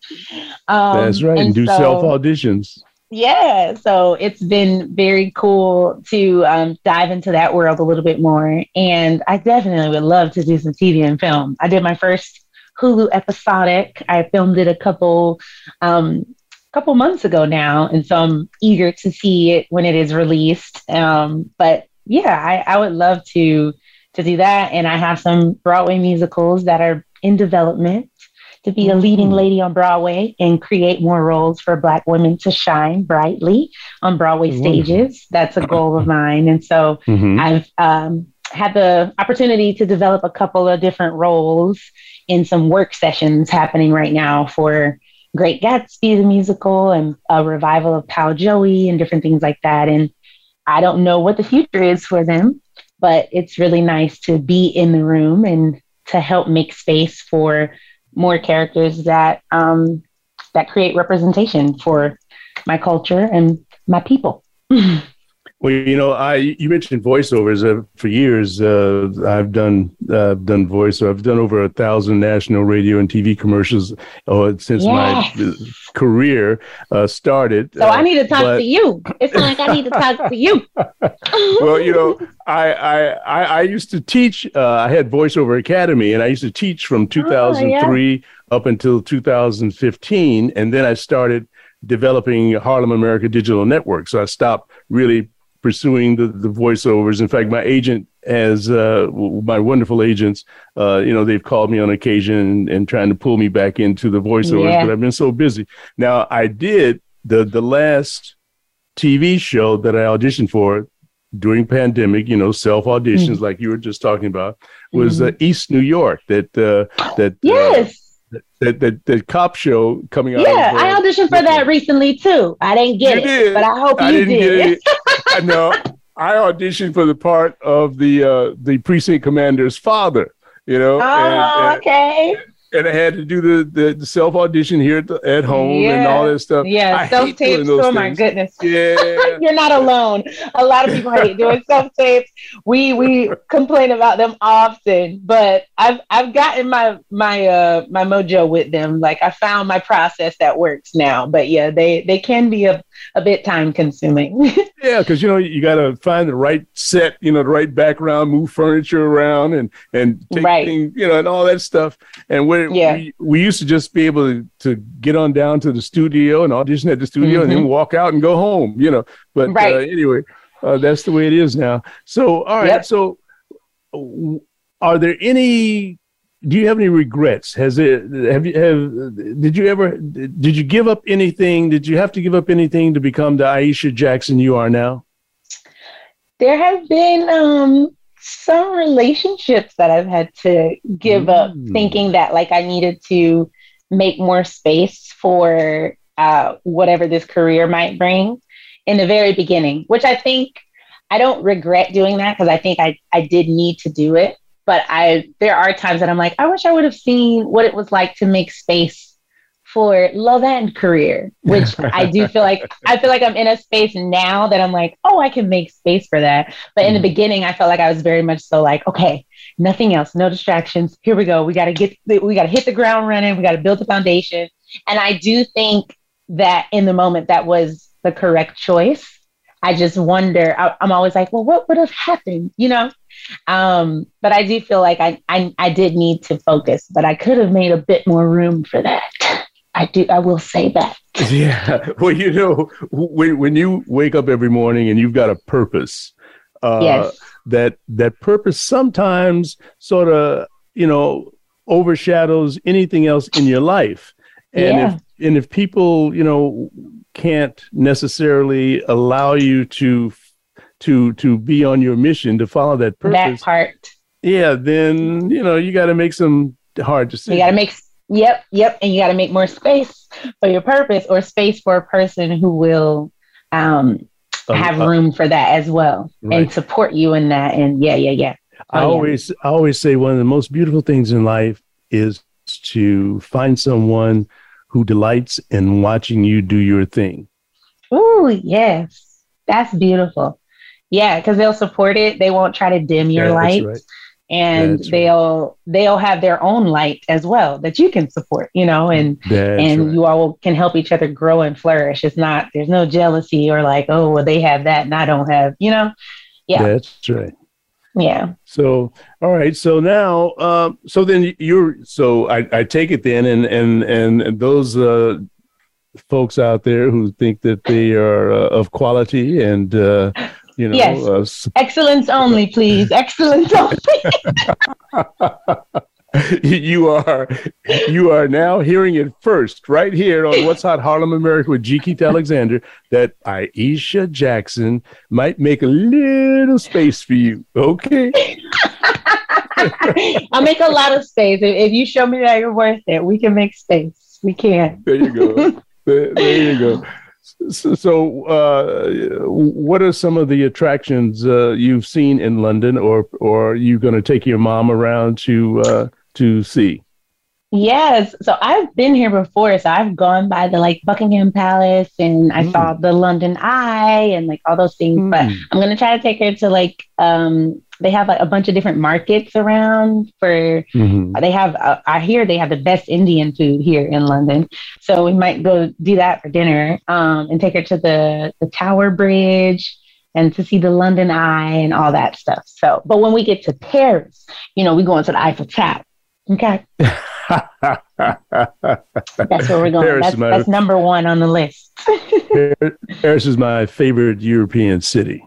S2: Um, That's right. And, and do so, self auditions.
S3: Yeah. So, it's been very cool to um, dive into that world a little bit more. And I definitely would love to do some TV and film. I did my first Hulu episodic. I filmed it a couple um, couple months ago now, and so I'm eager to see it when it is released. Um, but yeah, I, I would love to to do that. And I have some Broadway musicals that are in development to be a leading mm-hmm. lady on Broadway and create more roles for Black women to shine brightly on Broadway mm-hmm. stages. That's a goal of mine. And so mm-hmm. I've um, had the opportunity to develop a couple of different roles in some work sessions happening right now for Great Gatsby, the musical, and a revival of Pal Joey and different things like that. And I don't know what the future is for them, but it's really nice to be in the room and to help make space for more characters that um, that create representation for my culture and my people.
S2: Well, you know, I you mentioned voiceovers. Uh, for years, uh, I've done uh, I've done voice. I've done over a thousand national radio and TV commercials uh, since yes. my career uh, started.
S3: So I uh, need to talk but... to you. It's like I need to talk to you.
S2: well, you know, I I I, I used to teach. I had voiceover academy, and I used to teach from 2003 oh, yeah. up until 2015, and then I started developing Harlem America Digital Network. So I stopped really pursuing the, the voiceovers. In fact, my agent has uh, my wonderful agents. Uh, you know, they've called me on occasion and, and, trying to pull me back into the voiceovers, yeah. but I've been so busy. Now, I did the the last TV show that I auditioned for during pandemic. You know, self auditions mm-hmm. like you were just talking about was mm-hmm. uh, East New York. That uh, that uh, yes. That, that, cop show coming out.
S3: Yeah, of, uh, I auditioned for that recently too. I didn't get it, did. but I hope I
S2: you
S3: did.
S2: know. I auditioned for the part of the uh, the precinct commander's father. You know. Oh, and,
S3: and, okay.
S2: And I had to do the, the, the self audition here at, the, at home yeah. and all that stuff.
S3: Yeah, self tapes. Oh things. my goodness! Yeah, you're not alone. A lot of people hate doing self tapes. We we complain about them often, but I've I've gotten my my uh my mojo with them. Like I found my process that works now. But yeah, they they can be a a bit time consuming.
S2: yeah, because you know you got to find the right set, you know, the right background, move furniture around, and and take right. things, you know, and all that stuff. And we're, yeah. we, we used to just be able to, to get on down to the studio and audition at the studio, mm-hmm. and then mm-hmm. walk out and go home, you know. But uh, right. uh, anyway, uh, that's the way it is now. So all right, yep. so. Are there any do you have any regrets? Has it have you have did you ever did you give up anything? Did you have to give up anything to become the Aisha Jackson you are now?
S3: There have been um, some relationships that I've had to give mm. up, thinking that like I needed to make more space for uh, whatever this career might bring in the very beginning, which I think I don't regret doing that because I think I, I did need to do it but I there are times that I'm like, I wish I would have seen what it was like to make space for love and career, which I do feel like I feel like I'm in a space now that I'm like, oh, I can make space for that. But in the mm-hmm. beginning, I felt like I was very much so like, okay, nothing else, no distractions. Here we go. We got to get we got to hit the ground running. We got to build the foundation. And I do think that in the moment that was the correct choice. I just wonder. I, I'm always like, well, what would have happened? You know, um, but I do feel like I, I, I did need to focus, but I could have made a bit more room for that. I do. I will say that.
S2: Yeah. Well, you know, when when you wake up every morning and you've got a purpose, uh, yes. that that purpose sometimes sort of you know overshadows anything else in your life, and yeah. if and if people you know can't necessarily allow you to to to be on your mission to follow that purpose.
S3: That part.
S2: Yeah, then you know you got to make some hard decisions.
S3: You got to make yep, yep, and you got to make more space for your purpose or space for a person who will um, um have uh, room for that as well right. and support you in that. And yeah, yeah, yeah.
S2: Oh, I always yeah. I always say one of the most beautiful things in life is to find someone who delights in watching you do your thing.
S3: Oh, yes. That's beautiful. Yeah, because they'll support it. They won't try to dim your yeah, light. Right. And that's they'll right. they'll have their own light as well that you can support, you know, and that's and right. you all can help each other grow and flourish. It's not there's no jealousy or like, oh well they have that and I don't have, you know. Yeah.
S2: That's right.
S3: Yeah.
S2: So, all right. So now, um, so then you're, so I, I take it then, and, and, and those, uh, folks out there who think that they are uh, of quality and, uh, you know yes.
S3: Uh, excellence only please excellence only
S2: you are you are now hearing it first right here on what's hot harlem america with g keith alexander that aisha jackson might make a little space for you okay
S3: i'll make a lot of space if, you show me that you're worth it we can make space we can
S2: there you go there, there you go so, uh, what are some of the attractions uh, you've seen in London, or or are you going to take your mom around to uh, to see?
S3: Yes. So I've been here before. So I've gone by the like Buckingham Palace and I mm. saw the London Eye and like all those things. Mm. But I'm gonna try to take her to like um they have like a bunch of different markets around for mm-hmm. they have uh, I hear they have the best Indian food here in London. So we might go do that for dinner. Um and take her to the the Tower Bridge and to see the London Eye and all that stuff. So, but when we get to Paris, you know, we go into the Eiffel Tower Okay. that's where we're going. That's, my, that's, number one on the list.
S2: Paris is my favorite European city.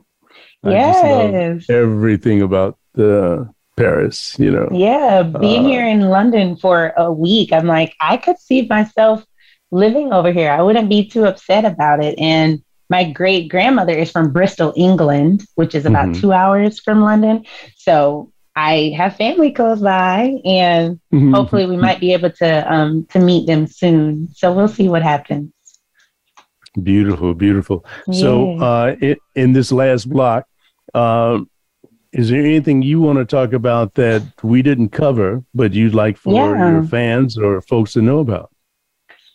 S2: Yes. everything about the uh, Paris, you know.
S3: Yeah, being uh, here in London for a week, I'm like, I could see myself living over here. I wouldn't be too upset about it. And my great grandmother is from Bristol, England, which is about mm-hmm. two hours from London. So I have family close by, and mm-hmm. hopefully we might be able to um, to meet them soon. So we'll see what happens.
S2: Beautiful, beautiful. Yeah. So uh, it, in this last block, uh, is there anything you want to talk about that we didn't cover, but you'd like for yeah. your fans or folks to know about?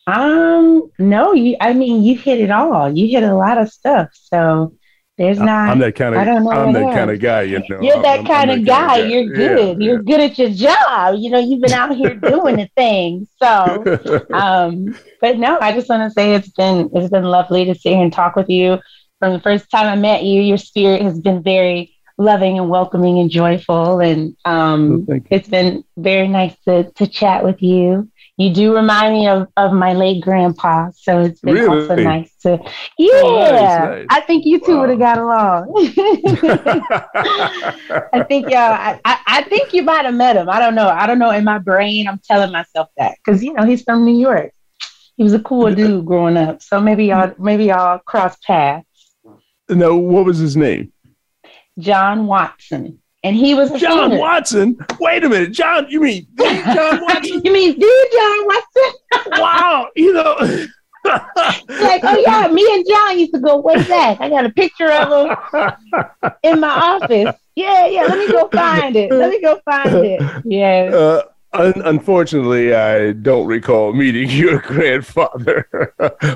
S3: Um, no, you, I mean, you hit it all. You hit a lot of stuff. So there's not.
S2: I'm that kind of. I don't know I'm that that kind of guy. You know.
S3: You're that I'm, kind I'm of that guy. guy. You're good. Yeah, You're yeah. good at your job. You know, you've been out here doing the thing. So, um, but no, I just want to say it's been it's been lovely to sit here and talk with you. From the first time I met you, your spirit has been very loving and welcoming and joyful, and um, well, it's been very nice to to chat with you you do remind me of, of my late grandpa. So it's been really? also nice to, oh, yeah. nice, nice. I think you two wow. would have got along. I think y'all, I, I, I think you might have met him. I don't know. I don't know. In my brain, I'm telling myself that because, you know, he's from New York. He was a cool yeah. dude growing up. So maybe y'all, maybe y'all cross paths.
S2: No, what was his name?
S3: John Watson and he was
S2: John Watson. Wait a minute, John. You mean
S3: John Watson? you mean the John
S2: Watson? wow, you know.
S3: like, oh yeah, me and John used to go way back. I got a picture of him in my office. Yeah, yeah. Let me go find it. Let me go find it. Yeah.
S2: Uh, un- unfortunately, I don't recall meeting your grandfather,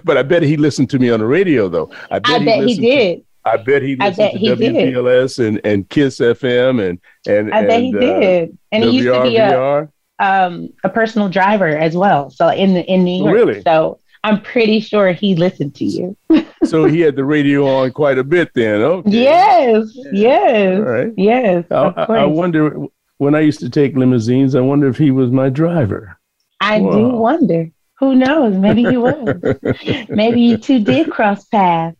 S2: but I bet he listened to me on the radio, though.
S3: I bet, I he, he did.
S2: To- I bet he listened bet to he WBLS and, and Kiss FM and and I bet
S3: and, he uh, did. And he used to be a, um, a personal driver as well. So in the, in New York. Really? So I'm pretty sure he listened to you.
S2: so he had the radio on quite a bit then. Okay.
S3: Yes, yeah. yes, All right.
S2: yes. I, I, wonder when I used to take limousines. I wonder if he was my driver.
S3: I do wonder. Who knows? Maybe he was. Maybe you two did cross paths.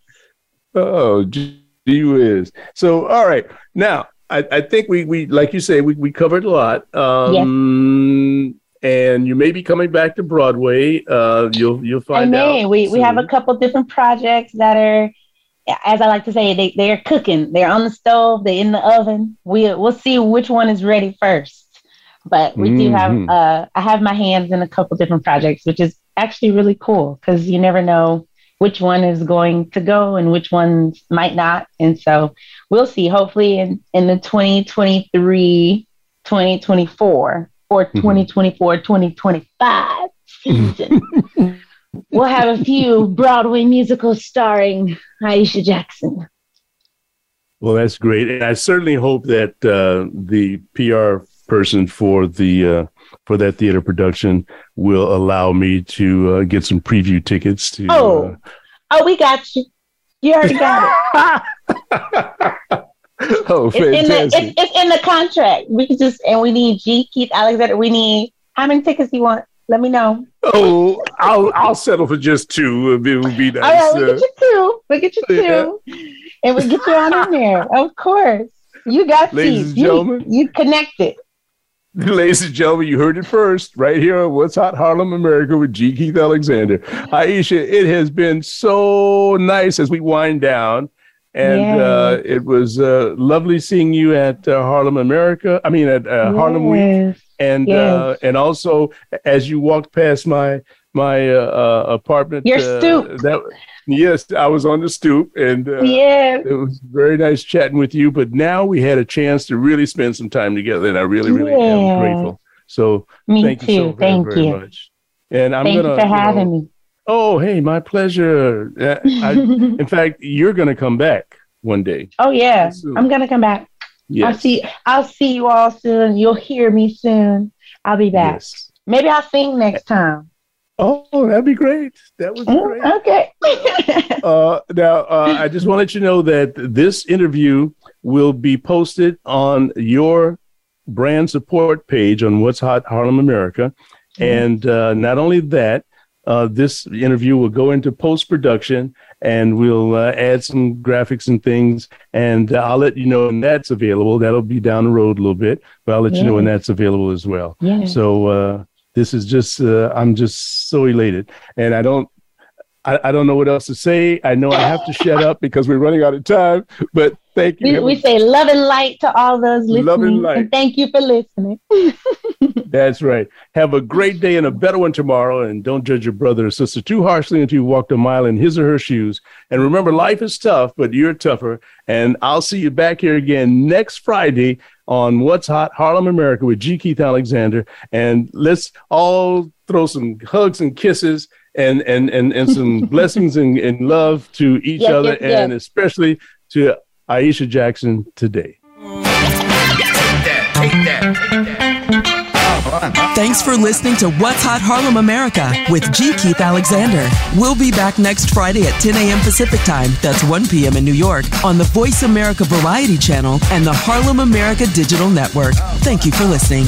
S2: Oh, gee whiz. So, all right. Now, I, I think we, we, like you say, we, we covered a lot. Um, yes. And you may be coming back to Broadway. Uh, you'll you'll find I may.
S3: out. We, we have a couple different projects that are, as I like to say, they, they're cooking. They're on the stove. They're in the oven. We, we'll see which one is ready first. But we mm-hmm. do have, mm-hmm. uh, I have my hands in a couple different projects, which is actually really cool because you never know which one is going to go and which ones might not. And so we'll see. Hopefully, in, in the 2023, 2024, or mm-hmm. 2024, 2025 season, we'll have a few Broadway musicals starring Aisha Jackson.
S2: Well, that's great. And I certainly hope that uh, the PR person for the uh, for that theater production will allow me to uh, get some preview tickets to.
S3: Oh, uh, oh, we got you. You already got it. oh, it's fantastic. in, the, it's, it's, in the contract. We just, and we need G, Keith, Alexander. We need, how many tickets you want? Let me know.
S2: Oh, I'll I'll settle for just two. It would be nice.
S3: All right, we will get you two. We will get you uh, two, yeah. and we get you on in there. Of course, you got Ladies teeth. You, you connected.
S2: Ladies and gentlemen, you heard it first right here on What's Hot Harlem America with G. Keith Alexander. Aisha, it has been so nice as we wind down. And uh, it was uh, lovely seeing you at uh, Harlem America. I mean, at uh, Harlem yes. Week. And, uh, yes. and also as you walked past my my uh, uh, apartment.
S3: Your uh, stoop. Uh, that,
S2: yes, I was on the stoop, and
S3: uh, yeah,
S2: it was very nice chatting with you. But now we had a chance to really spend some time together, and I really, really yeah. am
S3: grateful.
S2: So me
S3: thank too. you so very, thank very you.
S2: much. And I'm
S3: thank
S2: gonna
S3: you for having you know, me.
S2: Oh, hey, my pleasure. Uh, I, in fact, you're gonna come back one day.
S3: Oh
S2: yeah,
S3: soon. I'm gonna come back. Yes. I'll see. I'll see you all soon. You'll hear me soon. I'll be back. Yes. Maybe I'll sing next time.
S2: Oh, that'd be great. That was mm, great. Okay. uh, now, uh, I just want to let you know that this interview will be posted on your brand support page on What's Hot Harlem America. Mm-hmm. And uh, not only that, uh, this interview will go into post production and we'll uh, add some graphics and things. And I'll let you know when that's available. That'll be down the road a little bit, but I'll let yeah. you know when that's available as well. Yeah. So, uh, this is just uh, I'm just so elated, and I don't I, I, don't know what else to say. I know I have to shut up because we're running out of time. But thank you.
S3: We, we say love and light to all those listening. Love and light. And thank you for listening.
S2: That's right. Have a great day and a better one tomorrow. And don't judge your brother or sister too harshly until you walked a mile in his or her shoes. And remember, life is tough, but you're tougher. And I'll see you back here again next Friday on What's Hot Harlem America with G. Keith Alexander. And let's all throw some hugs and kisses and and and, and some blessings and, and love to each other and especially to Aisha Jackson today. Take that, take
S6: that, take that. Thanks for listening to What's Hot Harlem America with G. Keith Alexander. We'll be back next Friday at 10 a.m. Pacific Time, that's 1 p.m. in New York, on the Voice America Variety Channel and the Harlem America Digital Network. Thank you for listening.